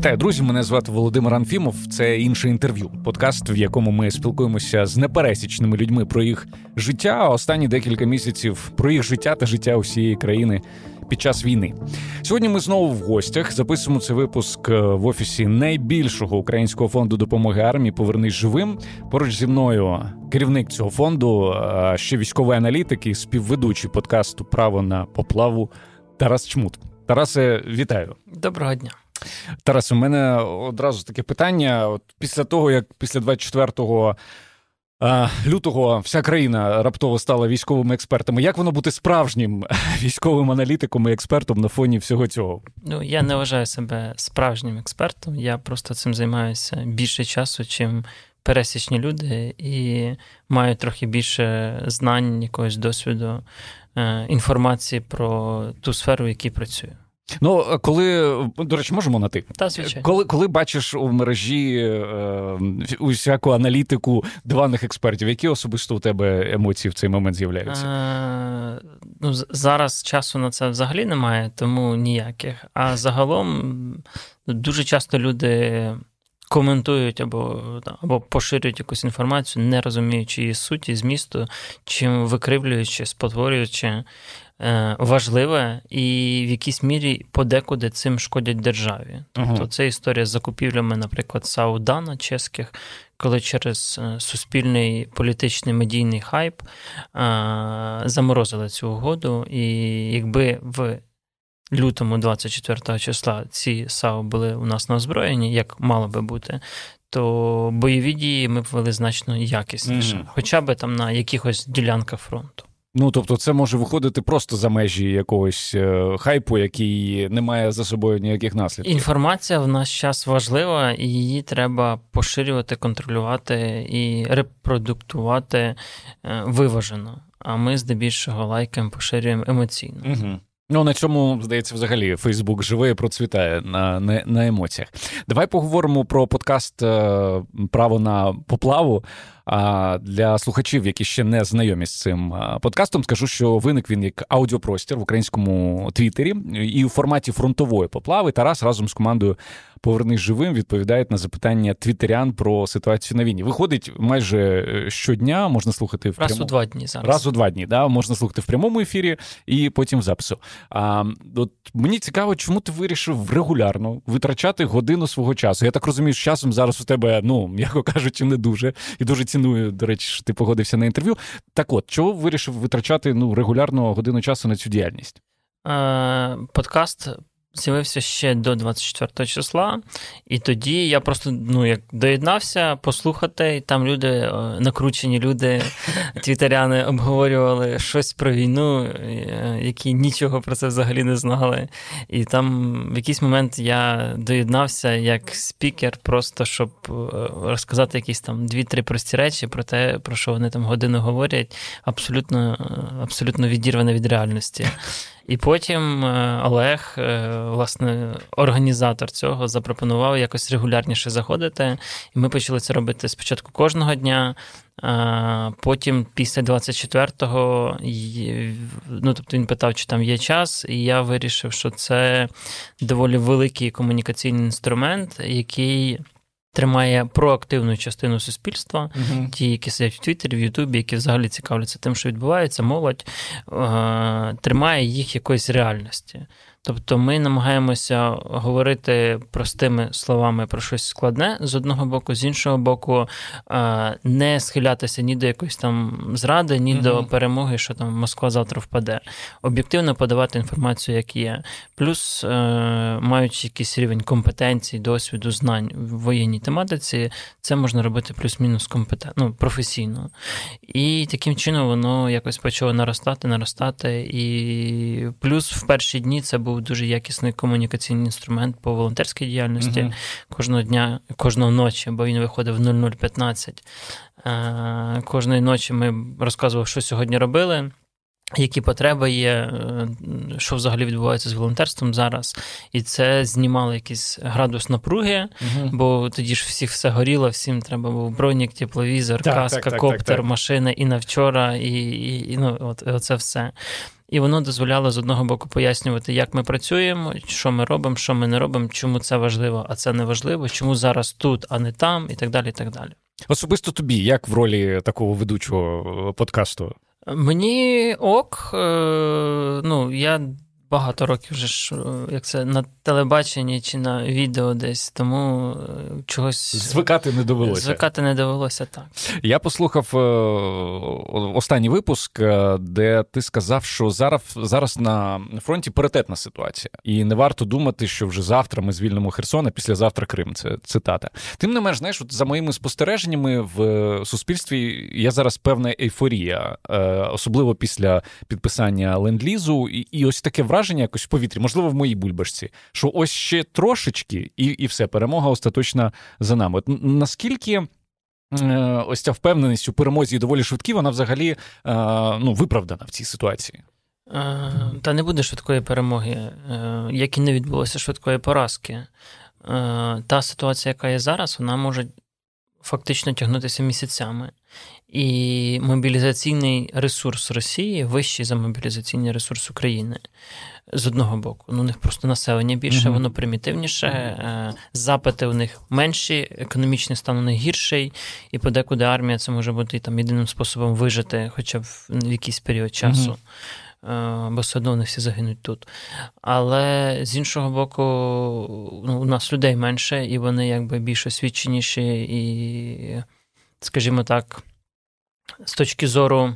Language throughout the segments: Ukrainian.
Вітаю, друзі! Мене звати Володимир Анфімов. Це інше інтерв'ю. Подкаст, в якому ми спілкуємося з непересічними людьми про їх життя. Останні декілька місяців про їх життя та життя усієї країни під час війни. Сьогодні ми знову в гостях записуємо цей випуск е, в офісі найбільшого українського фонду допомоги армії Повернись живим. Поруч зі мною керівник цього фонду, ще військовий аналітик і співведучий подкасту Право на поплаву Тарас Чмут. Тарасе, вітаю. Доброго дня. Тарас, у мене одразу таке питання. От Після того, як після 24 лютого вся країна раптово стала військовими експертами, як воно бути справжнім військовим аналітиком і експертом на фоні всього цього? Ну, я не вважаю себе справжнім експертом. Я просто цим займаюся більше часу, чим пересічні люди, і маю трохи більше знань, якогось досвіду, е, інформації про ту сферу, в якій працюю. Ну, коли до речі, можемо на ти? Та, звичайно. Коли коли бачиш у мережі е, усяку аналітику диванних експертів, які особисто у тебе емоції в цей момент з'являються? Е, ну, Зараз часу на це взагалі немає, тому ніяких. А загалом дуже часто люди. Коментують або або поширюють якусь інформацію, не розуміючи її суті, змісту, чим викривлюючи, спотворюючи Е, важливе і в якійсь мірі подекуди цим шкодять державі. Тобто це історія з закупівлями, наприклад, Саудана чеських, коли через е, суспільний політичний медійний хайп е, заморозили цю угоду, і якби в лютому 24 числа ці САУ були у нас на озброєнні, як мало би бути. То бойові дії ми вели значно якісніше, mm. хоча б там на якихось ділянках фронту. Ну, тобто, це може виходити просто за межі якогось е, хайпу, який не має за собою ніяких наслідків. Інформація в наш час важлива, і її треба поширювати, контролювати і репродуктувати е, виважено. А ми здебільшого лайкаємо, поширюємо емоційно. Угу. Ну, на цьому, здається, взагалі Фейсбук живе і процвітає на на, на емоціях. Давай поговоримо про подкаст е, Право на поплаву. А для слухачів, які ще не знайомі з цим подкастом, скажу, що виник він як аудіопростір в українському твіттері і у форматі фронтової поплави Тарас разом з командою Повернись живим відповідають на запитання твіттерян про ситуацію на війні. Виходить майже е, щодня, можна слухати в раз у два дні зараз. Раз у два дні, да, можна слухати в прямому ефірі і потім в запису. А от мені цікаво, чому ти вирішив регулярно витрачати годину свого часу. Я так розумію, що часом зараз у тебе, ну м'яко кажучи, не дуже і дуже ціную, до речі, що ти погодився на інтерв'ю. Так от, чого вирішив витрачати ну, регулярно годину часу на цю діяльність? Е, Подкаст з'явився ще до 24 числа, і тоді я просто ну, як доєднався послухати, і там люди, е, накручені люди, твітеряни, обговорювали щось про війну, е, які нічого про це взагалі не знали. І там в якийсь момент я доєднався як спікер, просто щоб е, розказати якісь там дві-три прості речі про те, про що вони там годину говорять, абсолютно, абсолютно відірване від реальності. І потім е, Олег, е, власне, організатор цього, запропонував якось регулярніше заходити. І ми почали це робити спочатку кожного дня. Потім, після 24-го, ну тобто він питав, чи там є час, і я вирішив, що це доволі великий комунікаційний інструмент, який тримає проактивну частину суспільства, uh ті, які сидять в Твіттері, в Ютубі, які взагалі цікавляться тим, що відбувається, молодь е- тримає їх якоїсь реальності. Тобто ми намагаємося говорити простими словами про щось складне з одного боку, з іншого боку, не схилятися ні до якоїсь там зради, ні mm до перемоги, що там Москва завтра впаде. Об'єктивно подавати інформацію, як є. Плюс, е, маючи якийсь рівень компетенцій, досвіду, знань в воєнній тематиці, це можна робити плюс-мінус компетент, ну, професійно. І таким чином воно якось почало наростати, наростати. І плюс в перші дні це був був дуже якісний комунікаційний інструмент по волонтерській діяльності uh кожного дня, кожного ночі, бо він виходив в 00.15. Е, кожної ночі ми розказували, що сьогодні робили. які потреби є, е, що взагалі відбувається з волонтерством зараз. І це знімало якийсь градус напруги, угу. бо тоді ж всіх все горіло, всім треба був бронік, тепловізор, так, каска, так, коптер, так, машина і на вчора, і, і, і ну, от, оце все. І воно дозволяло з одного боку пояснювати, як ми працюємо, що ми робимо, що ми не робимо, чому це важливо, а це не важливо, чому зараз тут, а не там, і так далі. і так далі. Особисто тобі, як в ролі такого ведучого подкасту? Мені ок, е, ну я багато років вже ж, е, як це на телебаченні чи на відео десь, тому е, чогось звикати не довелося. Звикати не довелося так. Я послухав е, останній випуск, де ти сказав, що зараз зараз на фронті паритетна ситуація, і не варто думати, що вже завтра ми звільнимо Херсон, а післязавтра Крим. Це цитата. Тим не менш, знаєш, от за моїми спостереженнями в суспільстві є зараз певна ейфорія, особливо після підписання ленд-лізу, і, і ось таке враження враження якось в повітрі, можливо, в моїй бульбашці, що ось ще трошечки, і і все, перемога остаточна за нами. От Наскільки. Е, ось ця впевненість у перемозі доволі швидкі, вона взагалі е, ну, виправдана в цій ситуації. Е, та не буде швидкої перемоги, як і не відбулося швидкої поразки. Та ситуація, яка є зараз, вона може фактично тягнутися місяцями. І мобілізаційний ресурс Росії вищий за мобілізаційний ресурс України з одного боку. Ну, у них просто населення більше, mm-hmm. воно примітивніше, mm-hmm. запити у них менші, економічний стан у них гірший, і подекуди армія це може бути там єдиним способом вижити, хоча б в якийсь період часу. Mm-hmm. Бо все одно вони всі загинуть тут. Але з іншого боку, ну, у нас людей менше, і вони якби більш освіченіші, і, скажімо так з точки зору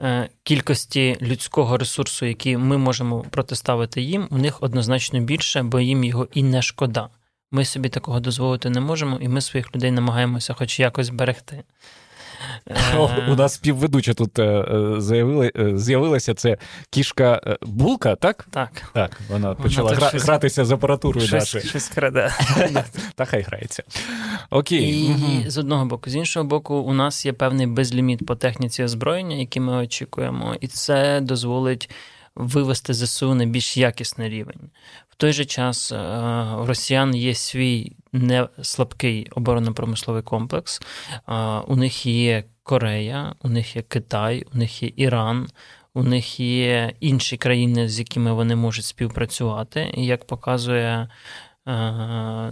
е, кількості людського ресурсу, який ми можемо протиставити їм, у них однозначно більше, бо їм його і не шкода. Ми собі такого дозволити не можемо, і ми своїх людей намагаємося хоч якось берегти. У нас співведуча тут е, е, е, з'явилася це кішка булка, так? Так. Так, Вона почала гратися з апаратурою. нашою. Щось краде. Та хай грається. Окей. І з одного боку, з іншого боку, у нас є певний безліміт по техніці озброєння, який ми очікуємо, і це дозволить вивести ЗСУ на більш якісний рівень. В той же час у росіян є свій не слабкий оборонно-промисловий комплекс. У них є Корея, у них є Китай, у них є Іран. У них є інші країни, з якими вони можуть співпрацювати. І як показує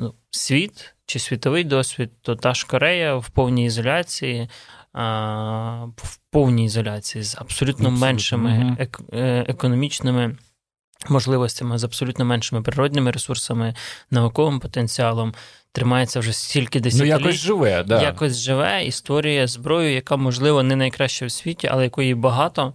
ну, світ чи світовий досвід, то та ж Корея в повній ізоляції, в повній ізоляції з абсолютно, абсолютно. меншими ек- економічними можливостями, з абсолютно меншими природними ресурсами, науковим потенціалом. Тримається вже стільки десятиліть. Ну, якось живе, да. якось живе і створює зброю, яка, можливо, не найкраща в світі, але якої багато,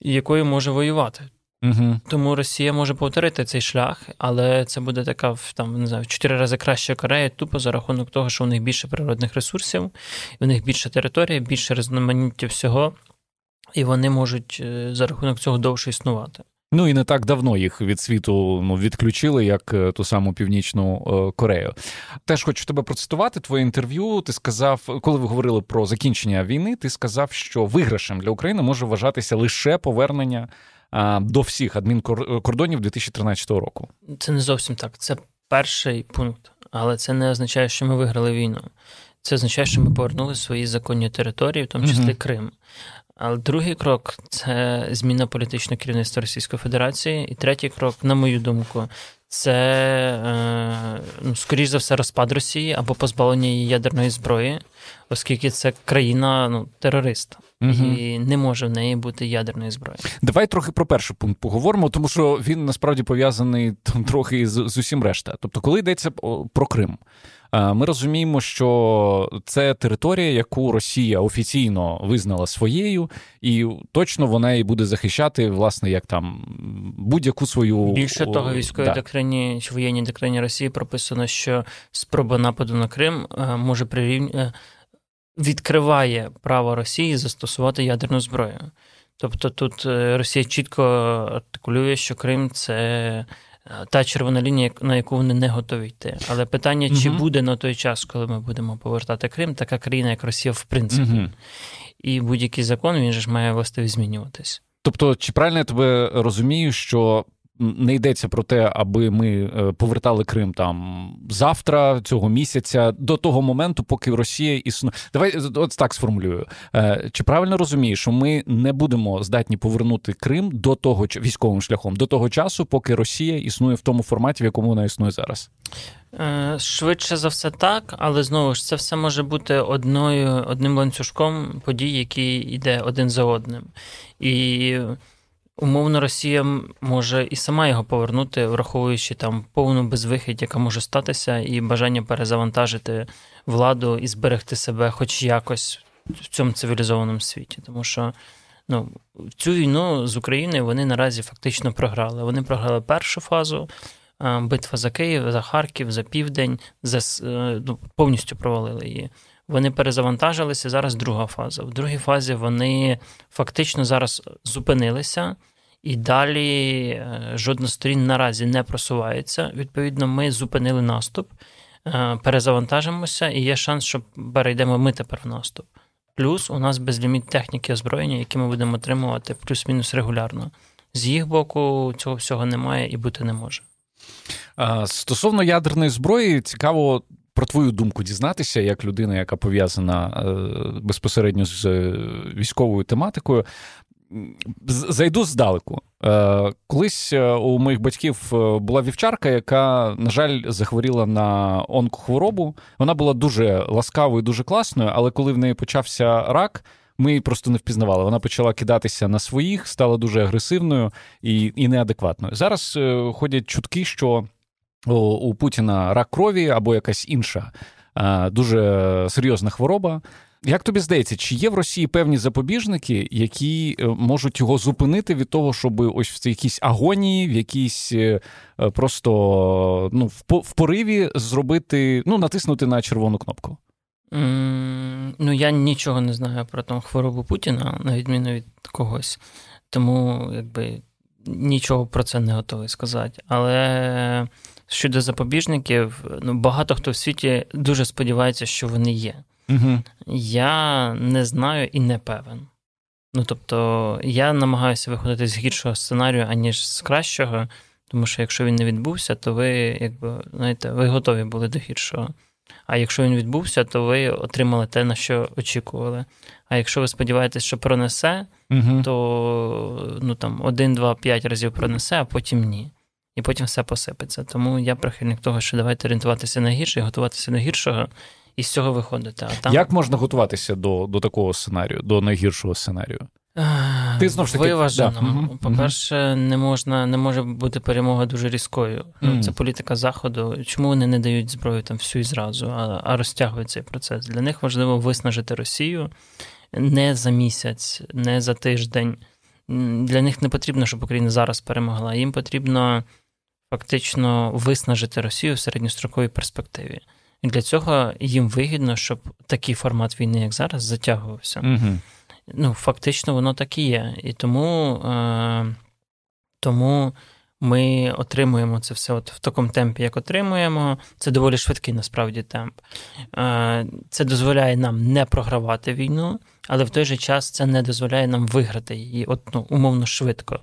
і якою може воювати. Угу. Тому Росія може повторити цей шлях, але це буде така там не знаю, в чотири рази краща Корея, тупо за рахунок того, що у них більше природних ресурсів, у них більша територія, більше різноманіття всього, і вони можуть е, за рахунок цього довше існувати. Ну і не так давно їх від світу ну, відключили, як е, ту саму Північну е, Корею. Теж хочу тебе процитувати твоє інтерв'ю. Ти сказав, коли ви говорили про закінчення війни, ти сказав, що виграшем для України може вважатися лише повернення до всіх адмінкордонів 2013 року. Це не зовсім так. Це перший пункт, але це не означає, що ми виграли війну. Це означає, що ми повернули свої законні території, в тому числі mm-hmm. Крим. Але другий крок це зміна політичного керівництва Російської Федерації. І третій крок, на мою думку, це е, ну, скоріш за все розпад Росії або позбавлення її ядерної зброї, оскільки це країна ну, терорист. Угу. І не може в неї бути ядерної зброї. Давай трохи про перший пункт поговоримо, тому що він насправді пов'язаний там трохи з, з усім решта. Тобто, коли йдеться про Крим, ми розуміємо, що це територія, яку Росія офіційно визнала своєю, і точно вона і буде захищати, власне, як там будь-яку свою більше того, військовій да. Доктрині чи воєнній доктрині Росії прописано, що спроба нападу на Крим е, може прирівняти е, відкриває право Росії застосувати ядерну зброю. Тобто тут е, Росія чітко артикулює, що Крим це та червона лінія, на яку вони не готові йти. Але питання, чи угу. буде на той час, коли ми будемо повертати Крим, така країна, як Росія, в принципі. Угу. І будь-який закон він же ж має властивість змінюватись. Тобто, чи правильно я тебе розумію, що не йдеться про те, аби ми е, повертали Крим там завтра, цього місяця, до того моменту, поки Росія існує. Давай от так сформулюю. Е, чи правильно розумієш, що ми не будемо здатні повернути Крим до того військовим шляхом, до того часу, поки Росія існує в тому форматі, в якому вона існує зараз? Е, швидше за все так, але знову ж це все може бути одною одним ланцюжком подій, які йде один за одним. І Умовно, Росія може і сама його повернути, враховуючи там повну безвихідь, яка може статися, і бажання перезавантажити владу і зберегти себе, хоч якось в цьому цивілізованому світі. Тому що ну, цю війну з Україною вони наразі фактично програли. Вони програли першу фазу. Битва за Київ, за Харків, за Південь, за е, ну, повністю провалили її. Вони перезавантажилися. Зараз друга фаза. В другій фазі вони фактично зараз зупинилися, і далі е, жодна сторін наразі не просувається. Відповідно, ми зупинили наступ, е, перезавантажимося, і є шанс, що перейдемо ми тепер в наступ. Плюс у нас безліміт техніки озброєння, які ми будемо отримувати плюс-мінус регулярно. З їх боку цього всього немає і бути не може. Стосовно ядерної зброї, цікаво про твою думку дізнатися, як людина, яка пов'язана е, безпосередньо з е, військовою тематикою. Зайду здалеку. Е, колись у моїх батьків була вівчарка, яка, на жаль, захворіла на онкохворобу. Вона була дуже ласкавою, дуже класною, але коли в неї почався рак, ми її просто не впізнавали. Вона почала кидатися на своїх, стала дуже агресивною і і неадекватною. Зараз ходять чутки, що у Путіна рак крові або якась інша дуже серйозна хвороба. Як тобі здається, чи є в Росії певні запобіжники, які е, можуть його зупинити від того, щоб ось в цій якійсь агонії, в якійсь е, просто ну, в пориві зробити, ну, натиснути на червону кнопку? Mm, ну, я нічого не знаю про ту хворобу Путіна, на відміну від когось. Тому якби нічого про це не готовий сказати. Але щодо запобіжників, ну багато хто в світі дуже сподівається, що вони є. Угу. Я не знаю і не певен. Ну тобто, я намагаюся виходити з гіршого сценарію, аніж з кращого, тому що якщо він не відбувся, то ви, якби, знаєте, ви готові були до гіршого. А якщо він відбувся, то ви отримали те, на що очікували. А якщо ви сподіваєтесь, що пронесе, угу. то ну, там, один, два, п'ять разів пронесе, а потім ні і потім все посипеться. Тому я прихильник того, що давайте орієнтуватися на гірше і готуватися до гіршого. І з цього виходити. А там... Як можна готуватися до до такого сценарію, до найгіршого сценарію? Ти знов таки... Виважено. Да. По-перше, не можна, не може бути перемога дуже різкою. Mm. Це політика Заходу. Чому вони не дають зброю там всю і зразу, а, а розтягують цей процес? Для них важливо виснажити Росію не за місяць, не за тиждень. Для них не потрібно, щоб Україна зараз перемогла. Їм потрібно фактично виснажити Росію в середньостроковій перспективі. І для цього їм вигідно, щоб такий формат війни, як зараз, затягувався. Угу. Ну, фактично, воно так і є. І тому е, тому ми отримуємо це все от в такому темпі, як отримуємо. Це доволі швидкий насправді темп. Е, Це дозволяє нам не програвати війну, але в той же час це не дозволяє нам виграти її от, ну, умовно швидко.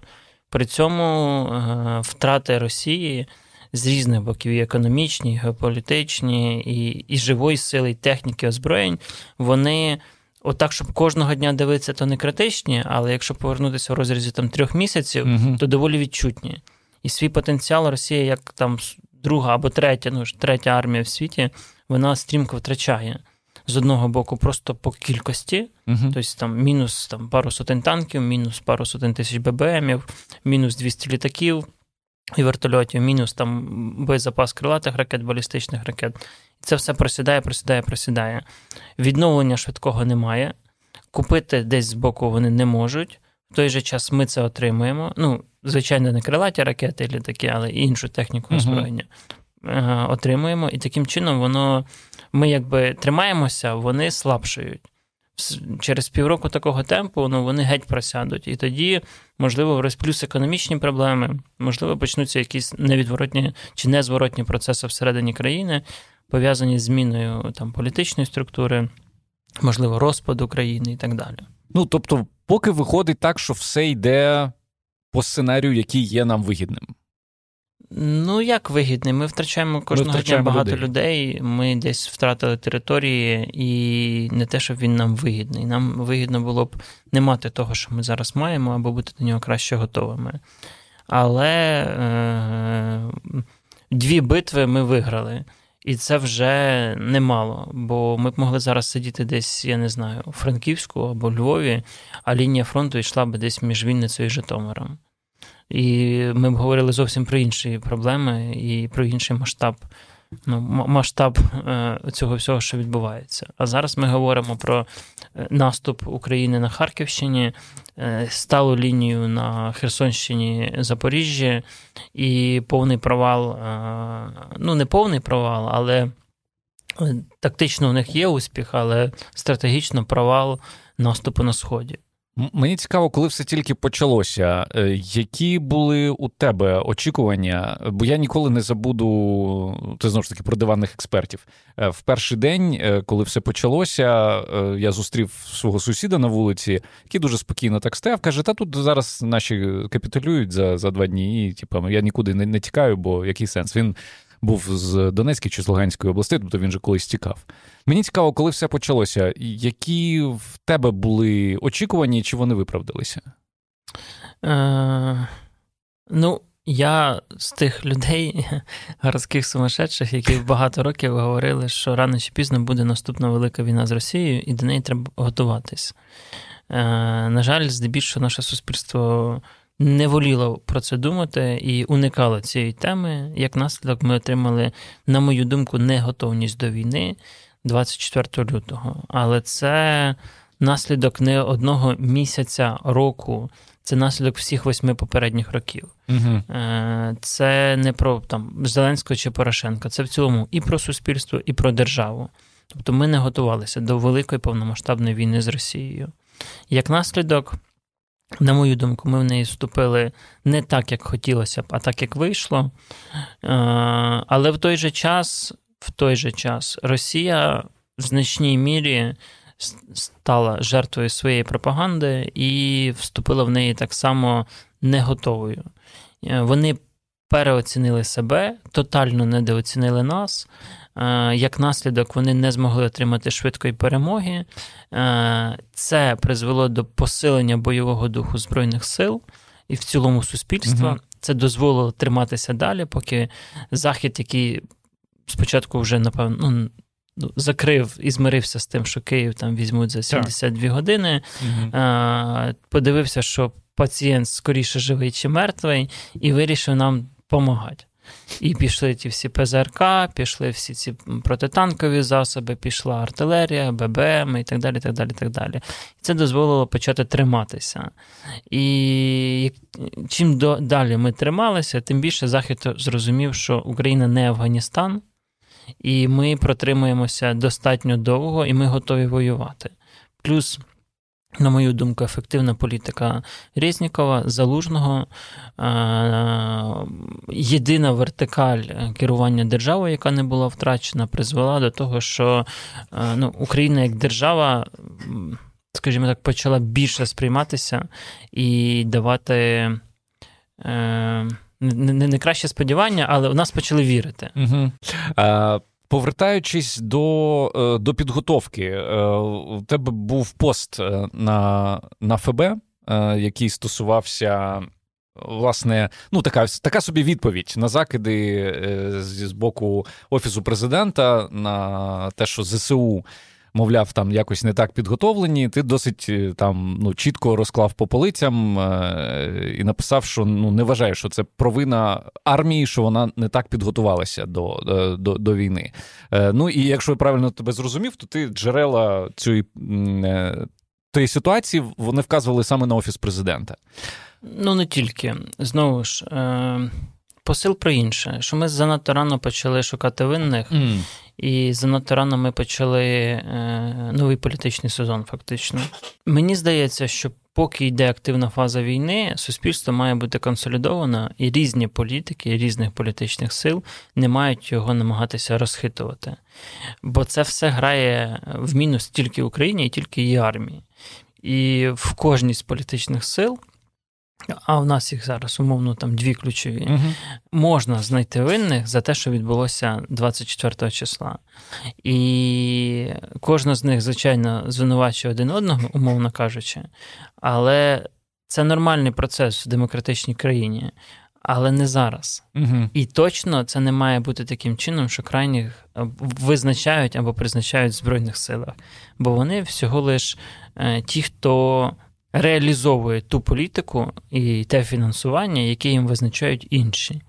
При цьому е, втрати Росії з різних боків і економічні, і геополітичні, і і живої сили, і техніки озброєнь, вони отак, щоб кожного дня дивитися, то не критичні, але якщо повернутися в розрізі там трьох місяців, угу. то доволі відчутні. І свій потенціал Росія, як там друга або третя, ну ж третя армія в світі, вона стрімко втрачає з одного боку просто по кількості, uh тобто там мінус там, пару сотень танків, мінус пару сотень тисяч ББМів, мінус 200 літаків і вертольотів, мінус там боєзапас крилатих ракет, балістичних ракет. Це все просідає, просідає, просідає. Відновлення швидкого немає. Купити десь з боку вони не можуть. В той же час ми це отримуємо. Ну, звичайно, не крилаті ракети, літаки, але і іншу техніку озброєння uh отримуємо. І таким чином воно ми якби тримаємося, вони слабшають. Через півроку такого темпу ну, вони геть просядуть. І тоді, можливо, плюс економічні проблеми, можливо, почнуться якісь невідворотні чи незворотні процеси всередині країни, пов'язані з зміною там, політичної структури, можливо, розпаду країни і так далі. Ну тобто, поки виходить так, що все йде по сценарію, який є нам вигідним. Ну, як вигідний? Ми втрачаємо кожного Ми втрачаємо дня багато людей. людей. Ми десь втратили території, і не те, щоб він нам вигідний. Нам вигідно було б не мати того, що ми зараз маємо, або бути до нього краще готовими. Але е- дві битви ми виграли. І це вже немало, бо ми б могли зараз сидіти десь, я не знаю, у Франківську або Львові, а лінія фронту йшла б десь між Вінницею і Житомиром. І ми б говорили зовсім про інші проблеми і про інший масштаб ну, масштаб е, цього всього, що відбувається. А зараз ми говоримо про е, наступ України на Харківщині, е, сталу лінію на Херсонщині, Запоріжжі і повний провал, ну не повний провал, але тактично у них є успіх, але стратегічно провал наступу на Сході. Мені цікаво, коли все тільки почалося. Е, які були у тебе очікування? Бо я ніколи не забуду ти знову ж таки про диванних експертів. Е, в перший день, е, коли все почалося, я зустрів свого сусіда на вулиці, який дуже спокійно так стояв. Каже: Та тут зараз наші капітулюють за за два дні, і типу, я нікуди не, не тікаю, бо який сенс? Він був з Донецької чи з Луганської області, тобто він же колись тікав. Мені цікаво, коли все почалося, які в тебе були очікування, чи вони виправдалися? Е, Ну, я з тих людей, городських сумасшедших, які багато років говорили, що рано чи пізно буде наступна велика війна з Росією, і до неї треба готуватись. Е, На жаль, здебільшого наше суспільство не воліло про це думати і уникало цієї теми. Як наслідок, ми отримали, на мою думку, неготовність до війни 24 лютого. Але це наслідок не одного місяця року. Це наслідок всіх восьми попередніх років. Угу. Це не про там Зеленського чи Порошенка, це в цілому і про суспільство, і про державу. Тобто ми не готувалися до великої повномасштабної війни з Росією. Як наслідок, на мою думку, ми в неї вступили не так, як хотілося б, а так, як вийшло. Е, але в той же час, в той же час Росія в значній мірі стала жертвою своєї пропаганди і вступила в неї так само не готовою. Е, вони переоцінили себе, тотально недооцінили нас. Е, як наслідок, вони не змогли отримати швидкої перемоги. Е, це призвело до посилення бойового духу Збройних сил і в цілому суспільства. Угу. Це дозволило триматися далі, поки захід, який спочатку вже напевно ну, ну, закрив і змирився з тим, що Київ там візьмуть за 72 так. години, угу. подивився, що пацієнт скоріше живий чи мертвий, і вирішив нам допомагати. І пішли ті всі ПЗРК, пішли всі ці протитанкові засоби, пішла артилерія, ББМ і так далі. так далі, так далі. І це дозволило почати триматися. І чим далі ми трималися, тим більше Захід зрозумів, що Україна не Афганістан, і ми протримуємося достатньо довго, і ми готові воювати. Плюс на мою думку, ефективна політика Резнікова, Залужного, єдина вертикаль керування державою, яка не була втрачена, призвела до того, що ну, Україна як держава, скажімо так, почала більше сприйматися і давати. Е, не, не краще сподівання, але в нас почали вірити. Угу. Повертаючись до е, до підготовки, е, у тебе був пост е, на на ФБ, який стосувався, власне, ну така така собі відповідь на закиди з боку Офісу президента на те, що ЗСУ мовляв, там якось не так підготовлені. Ти досить е, там ну чітко розклав по полицям е- і написав, що ну не вважаєш, що це провина армії, що вона не так підготувалася до е, до, до війни. Ну і якщо я правильно тебе зрозумів, то ти джерела цієї тієї ситуації вони вказували саме на офіс президента. Ну не тільки знову ж. Посил про інше, що ми занадто рано почали шукати винних, mm. І занадто рано ми почали е, новий політичний сезон, фактично. Мені здається, що поки йде активна фаза війни, суспільство має бути консолідовано, і різні політики різних політичних сил не мають його намагатися розхитувати. Бо це все грає в мінус тільки Україні і тільки її армії. І в кожній з політичних сил. А в нас їх зараз умовно там дві ключові. uh Можна знайти винних за те, що відбулося 24 числа. І кожна з них, звичайно, звинувачує один одного, умовно кажучи, але це нормальний процес в демократичній країні, але не зараз. uh І точно це не має бути таким чином, що крайніх визначають або призначають в Збройних силах. Бо вони всього лиш е, ті, хто реалізовує ту політику і те фінансування, яке їм визначають інші.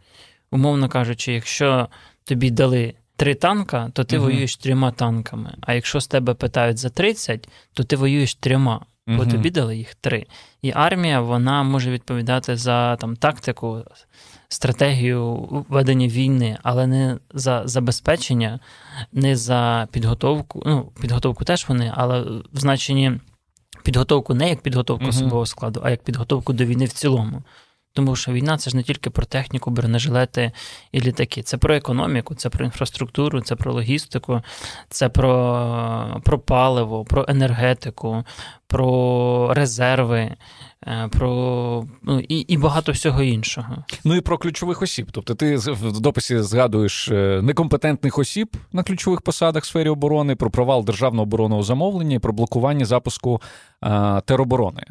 Умовно кажучи, якщо тобі дали три танка, то ти uh воюєш трьома танками. А якщо з тебе питають за 30, то ти воюєш трьома. Бо uh тобі дали їх три. І армія вона може відповідати за там тактику, стратегію ведення війни, але не за забезпечення, не за підготовку. Ну, підготовку теж вони, але в значенні підготовку не як підготовку особового складу, а як підготовку до війни в цілому. Тому що війна це ж не тільки про техніку, бронежилети і літаки. Це про економіку, це про інфраструктуру, це про логістику, це про про паливо, про енергетику, про резерви, про ну, і і багато всього іншого. Ну і про ключових осіб. Тобто, ти в дописі згадуєш е, некомпетентних осіб на ключових посадах в сфері оборони, про провал державного оборонного замовлення, і про блокування запуску а, тероборони.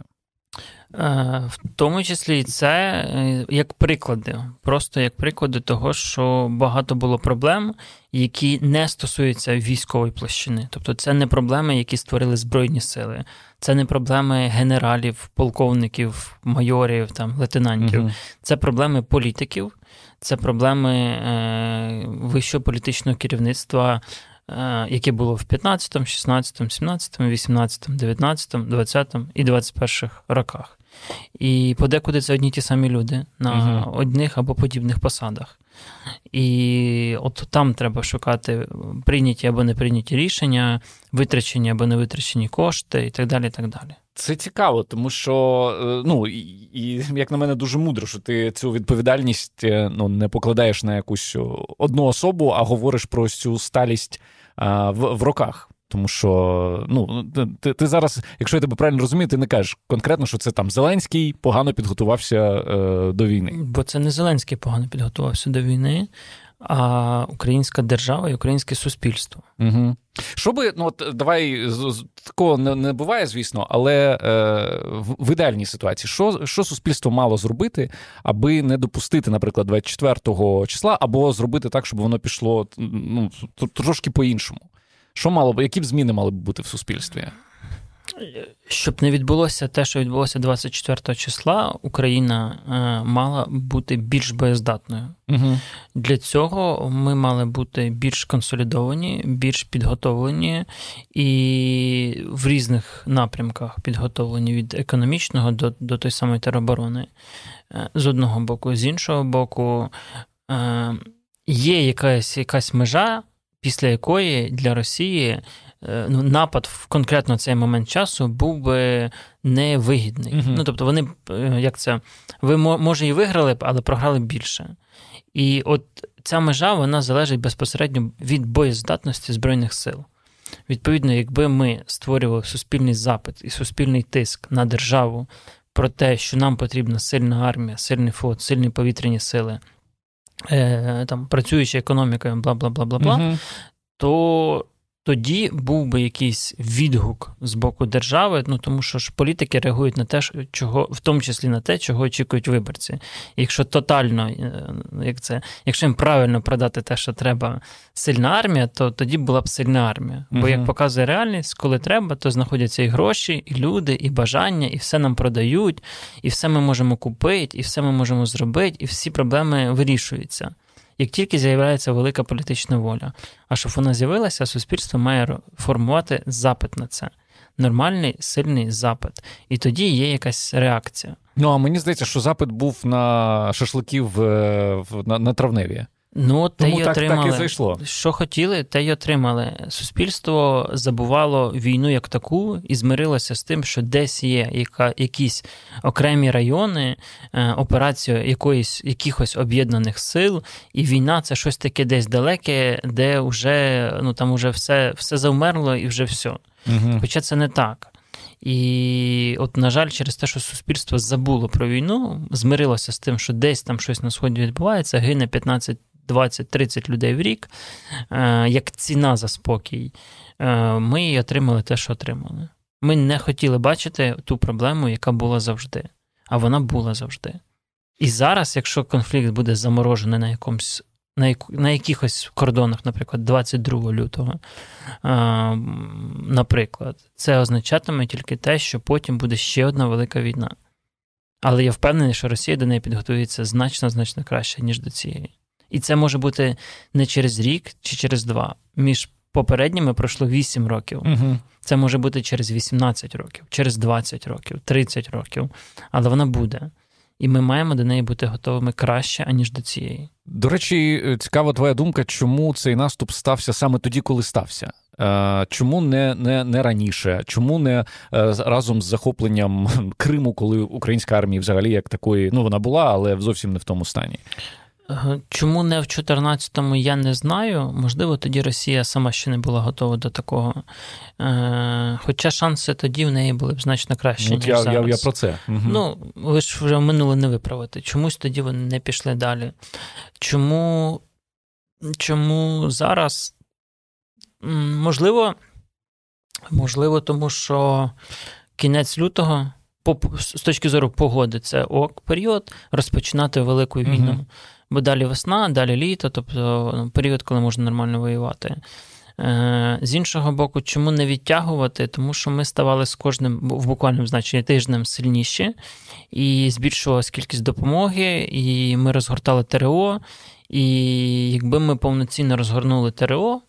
Е, в тому числі і це е, як приклади, просто як приклади того, що багато було проблем, які не стосуються військової площини. Тобто, це не проблеми, які створили збройні сили, це не проблеми генералів, полковників, майорів, там лейтенантів, угу. це проблеми політиків, це проблеми е, вищого політичного керівництва. Е, яке було в 15, 16, 17, 18, 19, 20 і 21 роках. І подекуди це одні ті самі люди на угу. одних або подібних посадах. І от там треба шукати прийняті або не прийняті рішення, витрачені або не витрачені кошти і так далі. і так далі. Це цікаво, тому що е, ну і, і як на мене дуже мудро, що ти цю відповідальність е, ну не покладаєш на якусь одну особу, а говориш про цю сталість а, в, в роках. Тому що ну ти ти зараз, якщо я тебе правильно розумію, ти не кажеш конкретно, що це там Зеленський погано підготувався е, до війни. Бо це не Зеленський погано підготувався до війни, а українська держава і українське суспільство. Угу. Що би, ну от давай такого не, не буває, звісно, але е, в, ідеальній ситуації, що що суспільство мало зробити, аби не допустити, наприклад, 24 числа, або зробити так, щоб воно пішло ну, трошки по-іншому. Що мало б, які б зміни мали б бути в суспільстві? Щоб не відбулося те, що відбулося 24 числа, Україна е, мала бути більш боєздатною. Угу. Для цього ми мали бути більш консолідовані, більш підготовлені і в різних напрямках підготовлені від економічного до до той самої тероборони. Е, з одного боку, з іншого боку, е, є якась, якась межа після якої для Росії ну, напад в конкретно цей момент часу був би невигідний. uh Ну, тобто, вони е, як це, ви може і виграли б, але програли б більше. І от ця межа вона залежить безпосередньо від боєздатності Збройних сил. Відповідно, якби ми створювали суспільний запит і суспільний тиск на державу про те, що нам потрібна сильна армія, сильний флот, сильні повітряні сили, е, там, працюючи економікою, бла бла бла бла бла, то тоді був би якийсь відгук з боку держави, ну тому що ж політики реагують на те, чого, в тому числі на те, чого очікують виборці. якщо тотально, е, як це, якщо їм правильно продати те, що треба сильна армія, то тоді була б сильна армія. Бо, як показує реальність, коли треба, то знаходяться і гроші, і люди, і бажання, і все нам продають, і все ми можемо купити, і все ми можемо зробити, і всі проблеми вирішуються як тільки з'являється велика політична воля. А щоб вона з'явилася, суспільство має формувати запит на це. Нормальний сильний запит. І тоді є якась реакція. Ну а мені здається, що запит був на шашликів на, на травневі. Ну, те Тому й так, отримали. так і зайшло. Що хотіли, те й отримали. Суспільство забувало війну як таку і змирилося з тим, що десь є яка, якісь окремі райони, е, операція якоїсь якихось об'єднаних сил, і війна це щось таке десь далеке, де вже ну там вже все все завмерло і вже все. Угу. Хоча це не так. І, от, на жаль, через те, що суспільство забуло про війну, змирилося з тим, що десь там щось на сході відбувається, гине 15, 20, 30 людей в рік, е, як ціна за спокій. Е, ми і отримали те, що отримали. Ми не хотіли бачити ту проблему, яка була завжди, а вона була завжди. І зараз, якщо конфлікт буде заморожений на якомусь на на якихось кордонах, наприклад, 22 лютого, а, наприклад, це означатиме тільки те, що потім буде ще одна велика війна. Але я впевнений, що Росія до неї підготується значно значно краще, ніж до цієї. І це може бути не через рік чи через два. Між попередніми пройшло 8 років. Угу. Це може бути через 18 років, через 20 років, 30 років. Але вона буде і ми маємо до неї бути готовими краще, аніж до цієї. До речі, цікава твоя думка, чому цей наступ стався саме тоді, коли стався? Е, чому не не, не раніше? Чому не е, разом з захопленням Криму, коли українська армія взагалі як такої, ну вона була, але зовсім не в тому стані? Чому не в 14-му, я не знаю. Можливо, тоді Росія сама ще не була готова до такого. Е, хоча шанси тоді в неї були б значно кращі, ну, ніж я, зараз. Я, я про це. Угу. Ну, ви ж вже минуле не виправити. Чомусь тоді вони не пішли далі. Чому, Чому зараз? Можливо, можливо, тому що кінець лютого. З точки зору погоди, це ок період розпочинати велику війну. Uh-huh бо далі весна, далі літо, тобто ну, період, коли можна нормально воювати. Е, з іншого боку, чому не відтягувати? Тому що ми ставали з кожним в буквальному значенні тижнем сильніші, і збільшувалась кількість допомоги, і ми розгортали ТРО. І якби ми повноцінно розгорнули ТРО,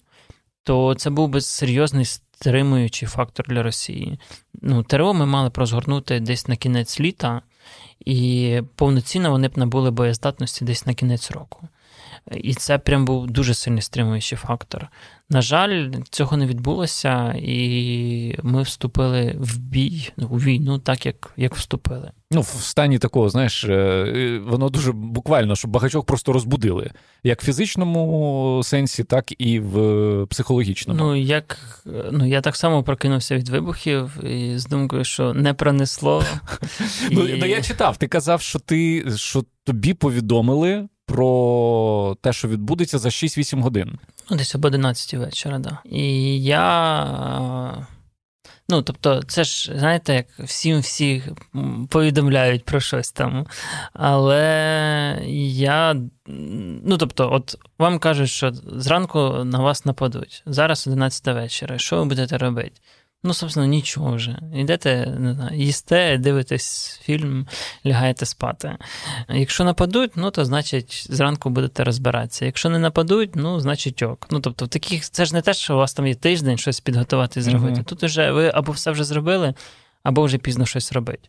то це був би серйозний стримуючий фактор для Росії. Ну, ТРО ми мали б розгорнути десь на кінець літа і повноцінно вони б набули боєздатності десь на кінець року. І це прям був дуже сильний стримуючий фактор. На жаль, цього не відбулося, і ми вступили в бій ну, у війну, так як як вступили. Ну, в стані такого, знаєш, е, воно дуже буквально, щоб багатьох просто розбудили, як в фізичному сенсі, так і в психологічному. Ну, як ну я так само прокинувся від вибухів і з думкою, що не пронесло. Ну, ну я читав, ти казав, що ти що тобі повідомили про те, що відбудеться за 6-8 годин. Ну, десь об 11 вечора, да. І я. Ну, тобто, це ж, знаєте, як всім всі повідомляють про щось там. Але я. Ну, тобто, от вам кажуть, що зранку на вас нападуть. Зараз 11 вечора. Що ви будете робити? Ну, собственно, нічого вже. Йдете, не знаю, їсте, дивитесь фільм, лягаєте спати. Якщо нападуть, ну то значить зранку будете розбиратися. Якщо не нападуть, ну значить ок. Ну тобто, в таких це ж не те, що у вас там є тиждень щось підготувати і зробити. Uh-huh. Тут вже ви або все вже зробили, або вже пізно щось робити.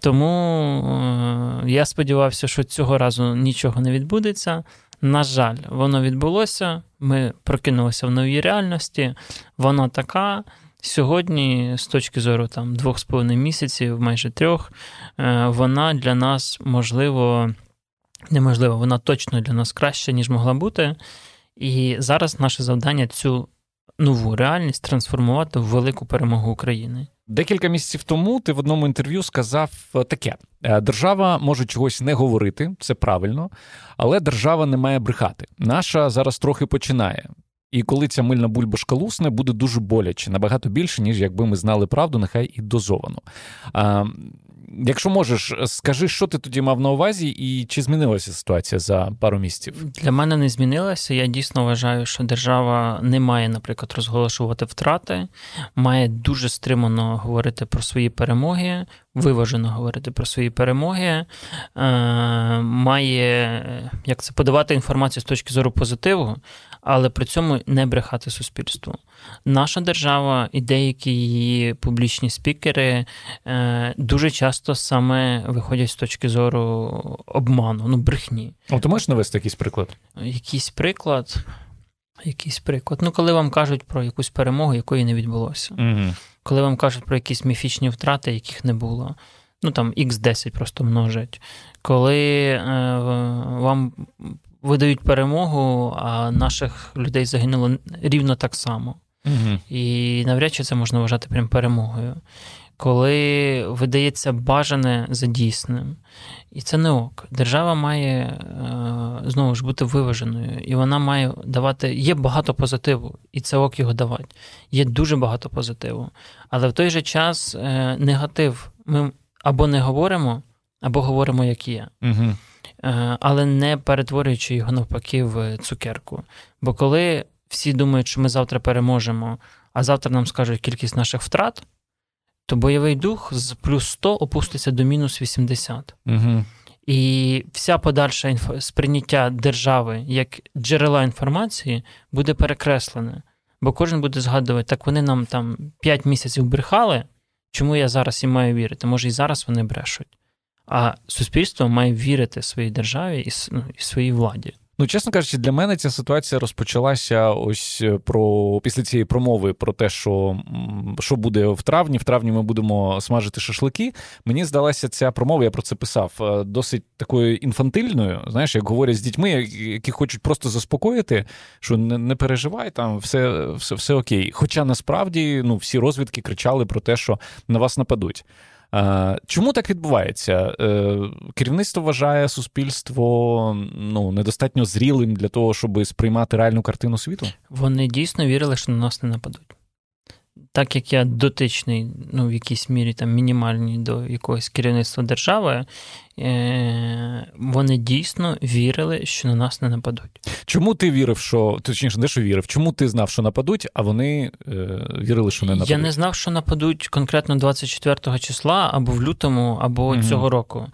Тому е- я сподівався, що цього разу нічого не відбудеться. На жаль, воно відбулося. Ми прокинулися в новій реальності. Вона така. Сьогодні, з точки зору там двох з половиною місяців, майже трьох, е, вона для нас можливо, неможливо, вона точно для нас краща, ніж могла бути. І зараз наше завдання цю нову реальність трансформувати в велику перемогу України. Декілька місяців тому ти в одному інтерв'ю сказав е, таке: «Е, держава може чогось не говорити, це правильно, але держава не має брехати. Наша зараз трохи починає. І коли ця мильна бульбашка лусне, буде дуже боляче, набагато більше, ніж якби ми знали правду, нехай і дозовано. А, Якщо можеш, скажи, що ти тоді мав на увазі, і чи змінилася ситуація за пару місяців? Для мене не змінилася. Я дійсно вважаю, що держава не має, наприклад, розголошувати втрати, має дуже стримано говорити про свої перемоги, виважено говорити про свої перемоги, е, має як це подавати інформацію з точки зору позитиву, але при цьому не брехати суспільству. Наша держава і деякі її публічні спікери е, дуже часто саме виходять з точки зору обману, ну брехні. О, ти можеш навести якийсь приклад? Якийсь приклад. Якийсь приклад. Ну, коли вам кажуть про якусь перемогу, якої не відбулося. Угу. Коли вам кажуть про якісь міфічні втрати, яких не було. Ну там X10 просто множать. Коли е, вам видають перемогу, а наших людей загинуло рівно так само. Угу. І навряд чи це можна вважати прям перемогою. коли видається бажане за дійсним. І це не ок. Держава має е, знову ж бути виваженою, і вона має давати. Є багато позитиву, і це ок його давати. Є дуже багато позитиву. Але в той же час е, негатив ми або не говоримо, або говоримо, як є. Угу. Але не перетворюючи його навпаки в цукерку. Бо коли всі думають, що ми завтра переможемо, а завтра нам скажуть кількість наших втрат то бойовий дух з плюс 100 опуститься до мінус 80. Угу. І вся подальша інф... сприйняття держави як джерела інформації буде перекреслене. Бо кожен буде згадувати, так вони нам там 5 місяців брехали, чому я зараз їм маю вірити? Може, і зараз вони брешуть. А суспільство має вірити своїй державі і, ну, і своїй владі. Ну, чесно кажучи, для мене ця ситуація розпочалася ось е, про після цієї промови про те, що що буде в травні. В травні ми будемо смажити шашлики. Мені здалася ця промова, я про це писав, е, досить такою інфантильною. Знаєш, як говорять з дітьми, які хочуть просто заспокоїти, що не не переживай, там все, все, все окей. Хоча насправді ну, всі розвідки кричали про те, що на вас нападуть. Чому так відбувається? Е, керівництво вважає суспільство ну, недостатньо зрілим для того, щоб сприймати реальну картину світу? Вони дійсно вірили, що на нас не нападуть так як я дотичний, ну, в якійсь мірі там мінімальній до якогось керівництва держави, е- вони дійсно вірили, що на нас не нападуть. Чому ти вірив, що точніше, не що вірив? Чому ти знав, що нападуть, а вони е- вірили, що не нападуть? Я не знав, що нападуть конкретно 24 числа або в лютому, або угу. цього року.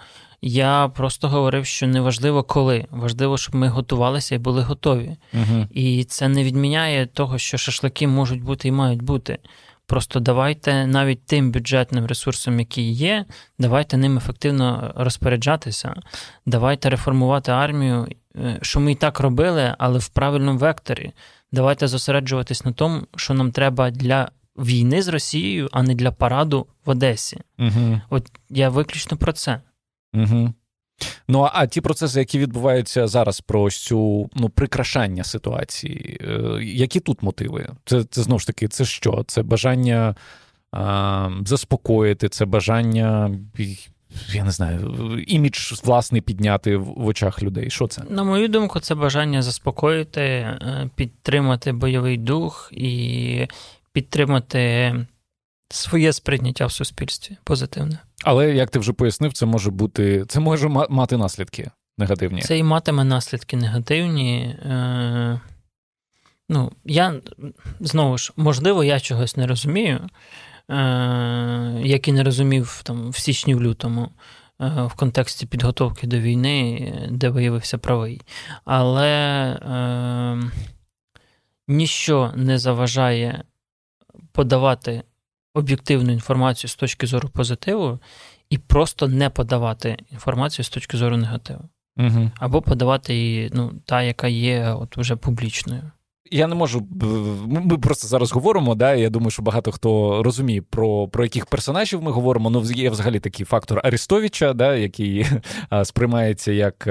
Я просто говорив, що не важливо коли, важливо, щоб ми готувалися і були готові. Угу. І це не відміняє того, що шашлики можуть бути і мають бути. Просто давайте навіть тим бюджетним ресурсом, який є, давайте ним ефективно розпоряджатися, давайте реформувати армію, е, що ми і так робили, але в правильному векторі. Давайте зосереджуватись на тому, що нам треба для війни з Росією, а не для параду в Одесі. Угу. От я виключно про це. Угу. Ну а ті процеси, які відбуваються зараз про ось цю ну прикрашання ситуації, е, які тут мотиви? Це це знову ж таки, це що? Це бажання а, заспокоїти, це бажання. Я не знаю, імідж власний підняти в очах людей. Що це? На мою думку, це бажання заспокоїти, е, підтримати бойовий дух і підтримати своє сприйняття в суспільстві позитивне. Але як ти вже пояснив, це може бути це може мати наслідки негативні. Це і матиме наслідки негативні. Е, Ну, я знову ж, можливо, я чогось не розумію, е, як і не розумів там в січні в лютому. Е, в контексті підготовки до війни, де виявився правий. Але е, ніщо не заважає подавати об'єктивну інформацію з точки зору позитиву і просто не подавати інформацію з точки зору негативу. Угу. Або подавати її, ну, та, яка є от уже публічною. Я не можу. Ми просто зараз говоримо. Да, Я думаю, що багато хто розуміє, про про яких персонажів ми говоримо. Ну, є взагалі такий фактор Арестовича, да, який сприймається як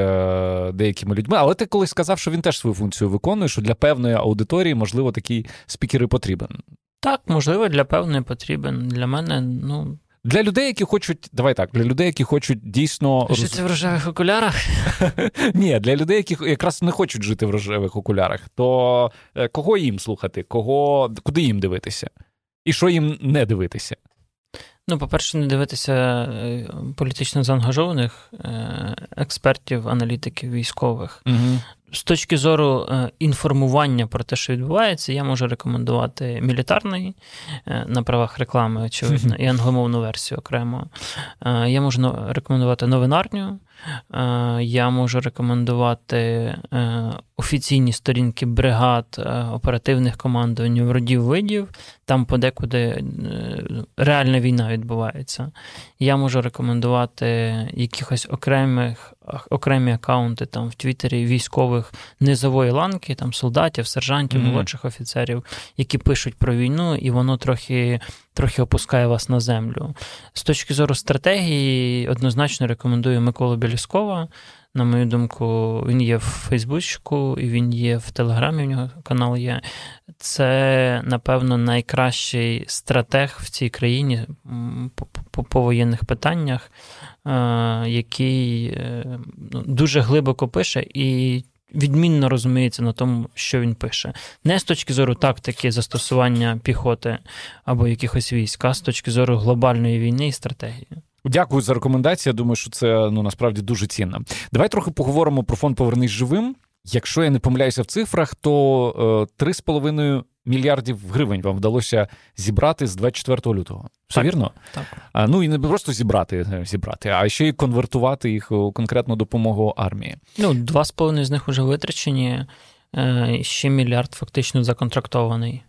деякими людьми. Але ти колись сказав, що він теж свою функцію виконує, що для певної аудиторії, можливо, такий спікер і потрібен. Так, можливо, для певної потрібен. Для мене, ну. Для людей, які хочуть, давай так, для людей, які хочуть дійсно жити в рожевих окулярах. Ні, для людей, які якраз не хочуть жити в рожевих окулярах, то е, кого їм слухати, кого куди їм дивитися, і що їм не дивитися? Ну, по-перше, не дивитися е, політично заангажованих е, експертів, аналітиків, військових. Угу. З точки зору е, інформування про те, що відбувається, я можу рекомендувати мілітарний е, на правах реклами, очевидно, і англомовну версію окремо. Е, я можу рекомендувати новинарню, я можу рекомендувати офіційні сторінки бригад оперативних командувань родів видів, там подекуди реальна війна відбувається. Я можу рекомендувати якихось окремих окремі акаунти там в Твіттері військових низової ланки, там солдатів, сержантів, mm-hmm. молодших офіцерів, які пишуть про війну, і воно трохи трохи опускає вас на землю. З точки зору стратегії, однозначно рекомендую Миколу Біліскова. на мою думку, він є в Фейсбучку, і він є в Телеграмі. У нього канал є. Це, напевно, найкращий стратег в цій країні по, воєнних питаннях, е, який е, ну, дуже глибоко пише і. Відмінно розуміється на тому, що він пише. Не з точки зору тактики застосування піхоти або якихось військ, а з точки зору глобальної війни і стратегії. Дякую за рекомендацію. Я думаю, що це ну насправді дуже цінно. Давай трохи поговоримо про фонд Повернись живим. Якщо я не помиляюся в цифрах, то 3,5 е, мільярдів гривень вам вдалося зібрати з 24 лютого. Все так, вірно? Так. А, Ну і не просто зібрати, е, зібрати, а ще й конвертувати їх у конкретну допомогу армії. Ну, два з половиною з них вже витрачені, е, ще мільярд фактично законтрактований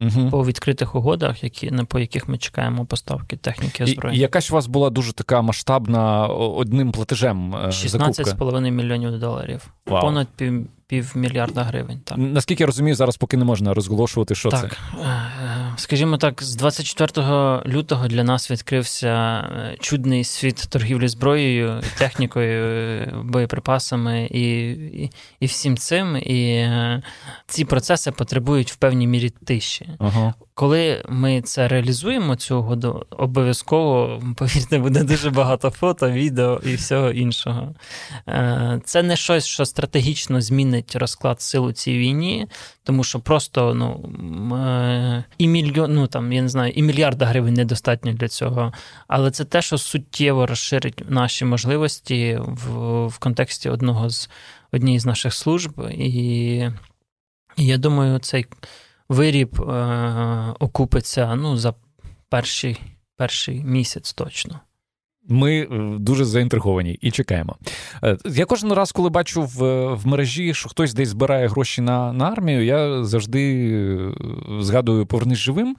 угу. по відкритих угодах, які по яких ми чекаємо поставки техніки зброї, І ж у вас була дуже така масштабна одним платежем. 16,5 е, мільйонів доларів. Вау. Понад пів півмільярда гривень. Так. Наскільки я розумію, зараз поки не можна розголошувати, що так. це. Е, скажімо так, з 24 лютого для нас відкрився е, чудний світ торгівлі зброєю, технікою, боєприпасами і, і, і всім цим. І ці процеси потребують в певній мірі тиші. Ага. Коли ми це реалізуємо, цю угоду, обов'язково, повірте, буде дуже багато фото, відео і всього іншого. Е, це не щось, що стратегічно змінить розклад сил у цій війні, тому що просто ну, е, і мільйон, ну там я не знаю, і мільярда гривень недостатньо для цього. Але це те, що суттєво розширить наші можливості в, в контексті одного з однієї з наших служб. І, і я думаю, цей виріб е, окупиться ну, за перший, перший місяць точно. Ми е, дуже заінтриговані і чекаємо. Е, я кожен раз, коли бачу в в мережі, що хтось десь збирає гроші на на армію, я завжди е, згадую Повернись живим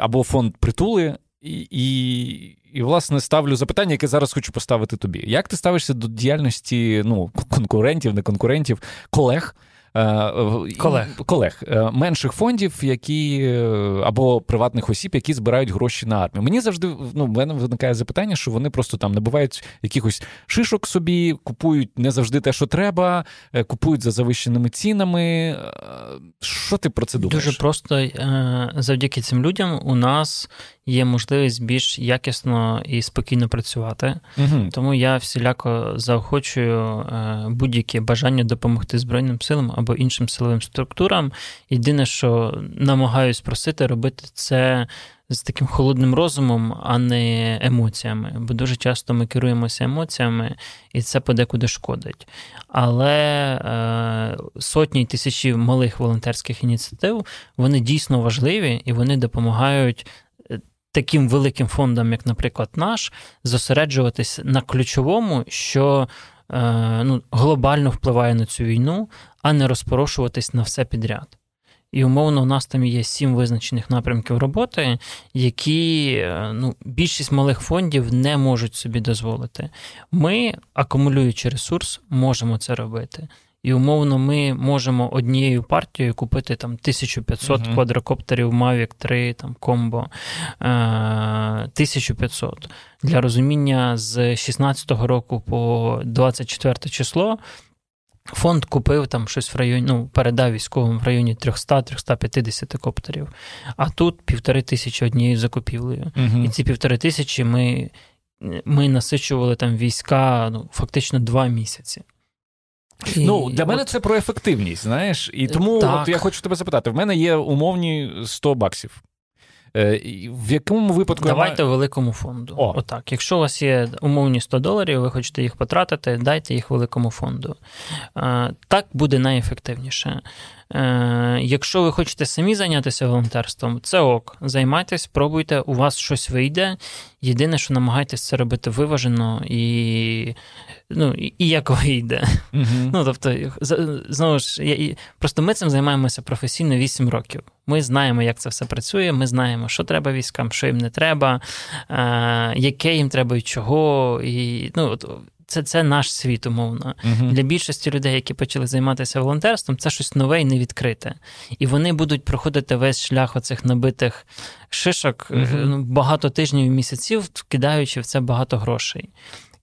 або фонд притули. І, і, і, власне, ставлю запитання, яке зараз хочу поставити тобі. Як ти ставишся до діяльності ну, конкурентів, не конкурентів, колег? Е, колег колег е, менших фондів, які е, або приватних осіб, які збирають гроші на армію. Мені завжди ну, в мене виникає запитання, що вони просто там набувають якихось шишок собі, купують не завжди те, що треба, купують за завищеними цінами. Що ти про це думаєш? Дуже просто завдяки цим людям у нас є можливість більш якісно і спокійно працювати. Угу. Тому я всіляко заохочую будь-яке бажання допомогти Збройним силам або іншим силовим структурам. Єдине, що намагаюсь просити робити це з таким холодним розумом, а не емоціями. Бо дуже часто ми керуємося емоціями, і це подекуди шкодить. Але е, сотні тисячі малих волонтерських ініціатив вони дійсно важливі і вони допомагають. Таким великим фондам, як, наприклад, наш, зосереджуватись на ключовому, що е, ну, глобально впливає на цю війну, а не розпорошуватись на все підряд. І умовно, у нас там є сім визначених напрямків роботи, які е, ну, більшість малих фондів не можуть собі дозволити. Ми, акумулюючи ресурс, можемо це робити. І умовно, ми можемо однією партією купити там 1500 uh-huh. квадрокоптерів Mavic 3, там комбо 1500. Для розуміння з 16-го року по 24 число Фонд купив там щось в районі, ну, передав військовим в районі 300-350 коптерів, а тут півтори тисячі однією закупівлею. Угу. І ці півтори тисячі ми ми насичували там війська ну, фактично два місяці. Ну, Для от... мене це про ефективність, знаєш. І тому от я хочу тебе запитати: в мене є умовні 100 баксів. Е, в якому випадку давайте я... великому фонду. О. Отак. Якщо у вас є умовні 100 доларів, ви хочете їх потратити, дайте їх великому фонду. Е, так буде найефективніше. Е, якщо ви хочете самі зайнятися волонтерством, це ок. Займайтесь, пробуйте, у вас щось вийде. Єдине, що намагайтесь це робити виважено і ну, і як вийде. Uh-huh. Ну, тобто, знову ж, я, просто ми цим займаємося професійно 8 років. Ми знаємо, як це все працює, ми знаємо, що треба військам, що їм не треба, е, яке їм треба і чого. І, ну, це це наш світ, умовно. Uh-huh. Для більшості людей, які почали займатися волонтерством, це щось нове і невідкрите. І вони будуть проходити весь шлях оцих набитих шишок uh-huh. багато тижнів і місяців, вкидаючи в це багато грошей.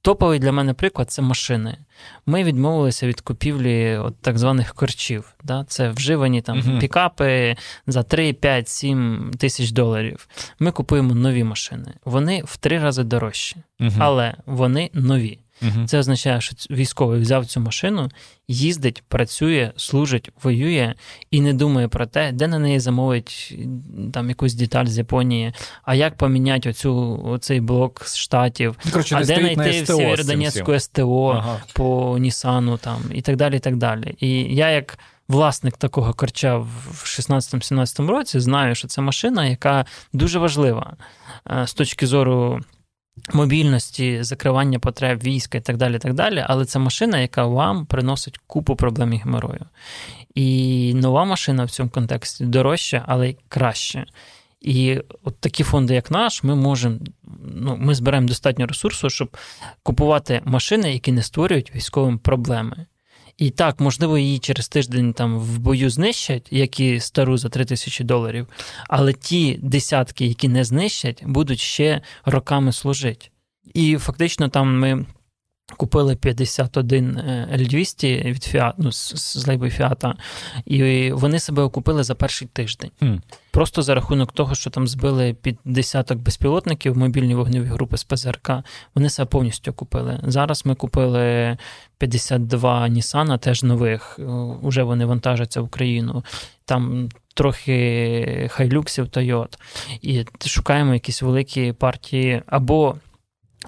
Топовий для мене приклад це машини. Ми відмовилися від купівлі от так званих корчів. Да? Це вживані там uh-huh. пікапи за 3, 5, 7 тисяч доларів. Ми купуємо нові машини. Вони в три рази дорожчі, uh-huh. але вони нові. Угу. Це означає, що військовий взяв цю машину, їздить, працює, служить, воює і не думає про те, де на неї замовить там якусь деталь з Японії, а як поміняти оцю, оцей блок з штатів, Короче, а де знайти в Сєвєродонецьку СТО ага. по Нісану там і так далі. І так далі. І я як. Власник такого корча в 16-17 році знаю, що це машина, яка дуже важлива е, з точки зору мобільності, закривання потреб війська і так далі. так далі. Але це машина, яка вам приносить купу проблем і геморою. І нова машина в цьому контексті дорожча, але й краще. І от такі фонди, як наш, ми можемо, ну, ми збираємо достатньо ресурсу, щоб купувати машини, які не створюють військовим проблеми. І так, можливо, її через тиждень там в бою знищать, як і стару за 3 тисячі доларів, але ті десятки, які не знищать, будуть ще роками служити. І фактично там ми. Купили 51 L200 від Fiat, ну, з, лейбою Фіата, і вони себе окупили за перший тиждень. Mm. Просто за рахунок того, що там збили під десяток безпілотників мобільні вогневі групи з ПЗРК, вони себе повністю окупили. Зараз ми купили 52 Нісана, теж нових. Уже вони вантажаться в Україну. Там трохи хайлюксів Тойот. І шукаємо якісь великі партії або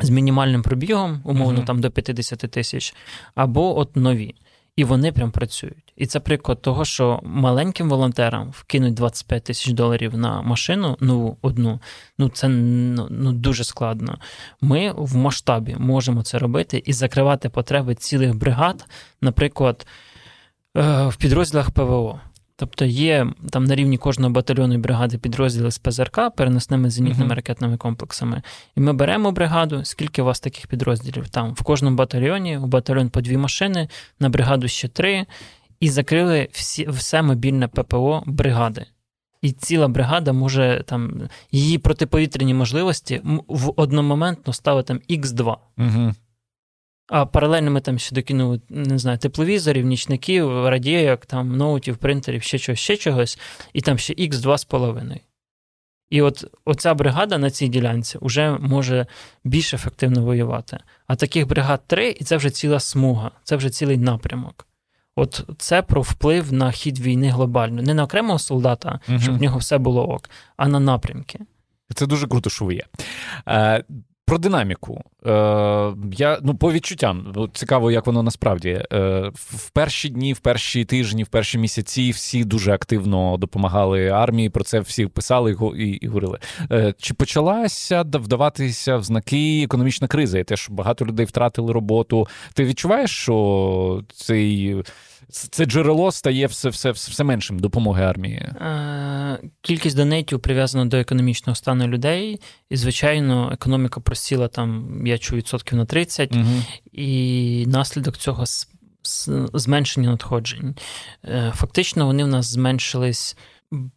з мінімальним пробігом, умовно, uh-huh. там до 50 тисяч, або от нові. І вони прям працюють. І це приклад того, що маленьким волонтерам вкинуть 25 тисяч доларів на машину нову одну. Ну це ну, ну, дуже складно. Ми в масштабі можемо це робити і закривати потреби цілих бригад, наприклад, е, в підрозділах ПВО. Тобто є там на рівні кожної батальйонної бригади підрозділи з ПЗРК переносними зенітними uh-huh. ракетними комплексами. І ми беремо бригаду, скільки у вас таких підрозділів? Там в кожному батальйоні, у батальйон по дві машини, на бригаду ще три, і закрили всі, все мобільне ППО бригади. І ціла бригада може там її протиповітряні можливості в одномоментно ставити там Х2. Угу. А паралельно ми там ще докинули, не знаю, тепловізорів, нічників, радієк, там, ноутів, принтерів, ще чогось, ще чогось, і там ще х 2,5. І от оця бригада на цій ділянці вже може більш ефективно воювати. А таких бригад три, і це вже ціла смуга, це вже цілий напрямок. От це про вплив на хід війни глобально. Не на окремого солдата, угу. щоб в нього все було ок, а на напрямки. Це дуже круто, що ви є. Про динаміку. Е, Я ну по відчуттям цікаво, як воно насправді Е, в перші дні, в перші тижні, в перші місяці всі дуже активно допомагали армії. Про це всі писали і, і, і говорили. Е, Чи почалася вдаватися в знаки економічна криза? І теж багато людей втратили роботу. Ти відчуваєш, що цей це джерело стає все все, все меншим допомоги армії. Е, кількість донейтів прив'язана до економічного стану людей, і, звичайно, економіка просіла там, я чую, відсотків на 30, угу. і наслідок цього зменшення надходжень. Е, фактично, вони в нас зменшились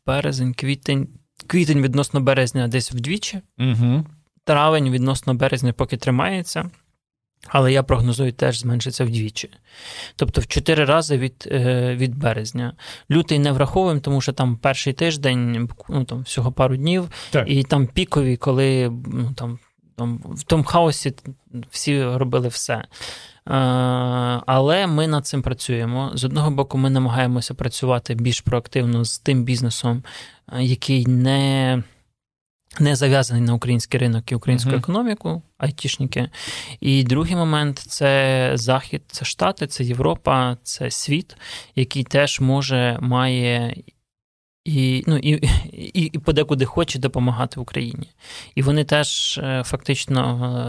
березень, квітень, квітень відносно березня десь вдвічі, угу. травень відносно березня, поки тримається. Але я прогнозую, теж зменшиться вдвічі. Тобто в чотири рази від е, від березня. Лютий не враховуємо, тому що там перший тиждень, ну там всього пару днів, так. і там пікові, коли ну, там, там в тому хаосі всі робили все. Е, але ми над цим працюємо. З одного боку, ми намагаємося працювати більш проактивно з тим бізнесом, е, який не не зав'язаний на український ринок і українську uh-huh. економіку, айтішники. І другий момент це Захід, це Штати, це Європа, це світ, який теж може, має. І ну, і, і, і подекуди хоче допомагати Україні. І вони теж е, фактично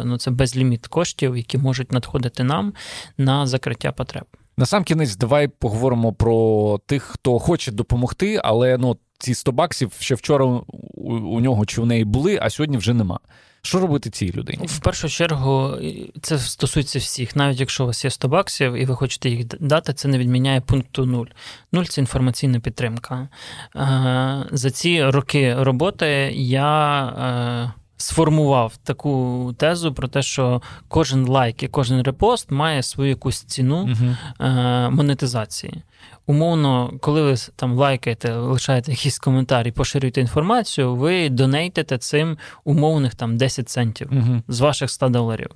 е, ну, це безліміт коштів, які можуть надходити нам на закриття потреб. На сам кінець, давай поговоримо про тих, хто хоче допомогти, але ну ці 100 баксів ще вчора у, у нього чи в неї були, а сьогодні вже нема. Що робити цій людині? В першу чергу це стосується всіх. Навіть якщо у вас є 100 баксів і ви хочете їх дати, це не відміняє пункту 0. 0 – це інформаційна підтримка. За ці роки роботи я сформував таку тезу про те, що кожен лайк і кожен репост має свою якусь ціну uh-huh. монетизації. Умовно, коли ви там лайкаєте, лишаєте якийсь коментар поширюєте інформацію, ви донейтите цим умовних там 10 центів uh-huh. з ваших 100 доларів.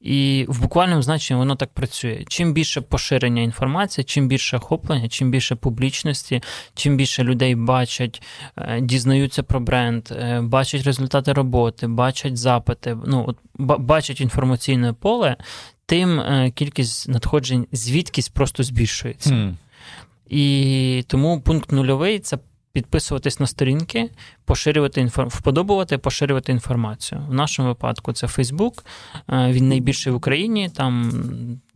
І в буквальному значенні воно так працює. Чим більше поширення інформації, чим більше охоплення, чим більше публічності, чим більше людей бачать, е, дізнаються про бренд, е, бачать результати роботи, бачать запити, ну от бачать інформаційне поле, тим е, кількість надходжень звідкись просто збільшується. Mm. І тому пункт нульовий це підписуватись на сторінки, поширювати інформ... вподобувати, поширювати інформацію. В нашому випадку це Фейсбук. Він найбільший в Україні, там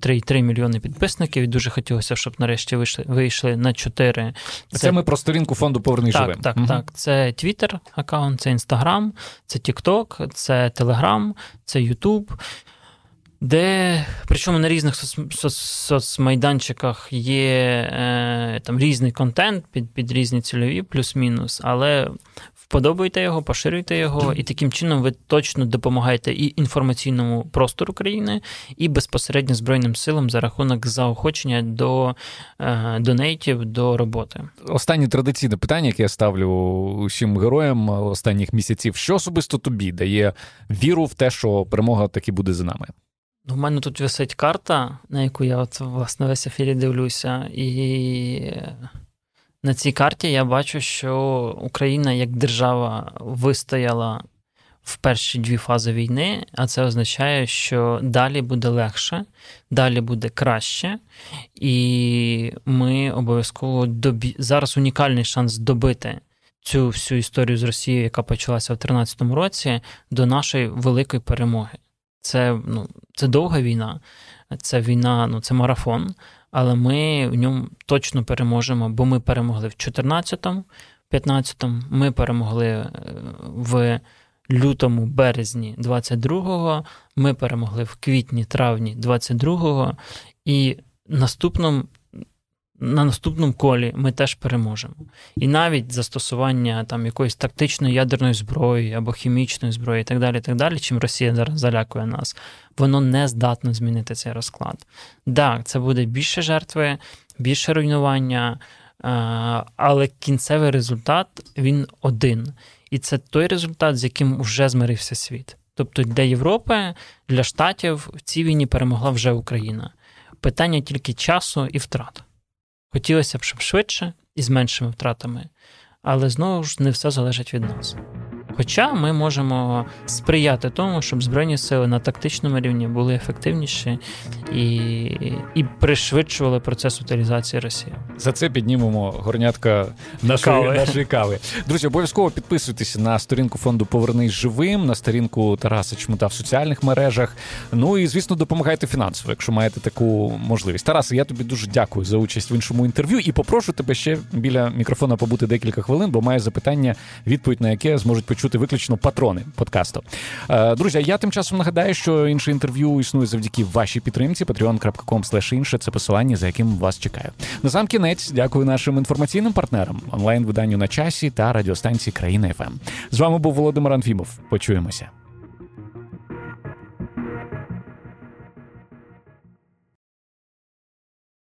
3,3 мільйони підписників. І дуже хотілося, щоб нарешті вийшли вийшли на 4. Це, це ми про сторінку фонду Повернись так, живим. Так, угу. так. Це Twitter аккаунт, це Instagram, це TikTok, це Telegram, це YouTube де причому на різних соцмайданчиках є е, там різний контент під під різні цільові, плюс-мінус, але вподобайте його, поширюйте його, і таким чином ви точно допомагаєте і інформаційному простору країни, і безпосередньо Збройним силам за рахунок заохочення до е, донейтів, до роботи. Останнє традиційне питання, яке я ставлю усім героям останніх місяців, що особисто тобі дає віру в те, що перемога таки буде за нами. У мене тут висить карта, на яку я от, власне весь ефірі дивлюся, і на цій карті я бачу, що Україна як держава вистояла в перші дві фази війни, а це означає, що далі буде легше, далі буде краще, і ми обов'язково добі... зараз унікальний шанс добити. Цю всю історію з Росією, яка почалася в 2013 році, до нашої великої перемоги. Це ну, це довга війна, це війна, ну це марафон, але ми в ньому точно переможемо, бо ми перемогли в 14-му, 15-му, ми перемогли е, в лютому, березні 22-го, ми перемогли в квітні, травні 22-го, і наступному на наступному колі ми теж переможемо. І навіть застосування там якоїсь тактичної ядерної зброї або хімічної зброї, і так далі, і так далі, чим Росія зараз залякує нас, воно не здатно змінити цей розклад. Так, це буде більше жертви, більше руйнування, але кінцевий результат він один. І це той результат, з яким вже змирився світ. Тобто для Європи, для Штатів в цій війні перемогла вже Україна. Питання тільки часу і втрат. Хотілося б, щоб швидше і з меншими втратами, але знову ж не все залежить від нас. Хоча ми можемо сприяти тому, щоб збройні сили на тактичному рівні були ефективніші і і пришвидшували процес утилізації Росії. За це піднімемо горнятка нашої кави. нашої кави. Друзі, обов'язково підписуйтесь на сторінку фонду Повернись живим, на сторінку Тараса Чмута в соціальних мережах. Ну і звісно, допомагайте фінансово, якщо маєте таку можливість. Тарасе, я тобі дуже дякую за участь в іншому інтерв'ю і попрошу тебе ще біля мікрофона побути декілька хвилин, бо маю запитання, відповідь на яке зможуть почути чути виключно патрони подкасту. Е, друзі, я тим часом нагадаю, що інше інтерв'ю існує завдяки вашій підтримці. patreon.com інше це посилання, за яким вас чекаю. На сам кінець дякую нашим інформаційним партнерам, онлайн виданню на часі та радіостанції Країна ФМ. З вами був Володимир Анфімов. Почуємося.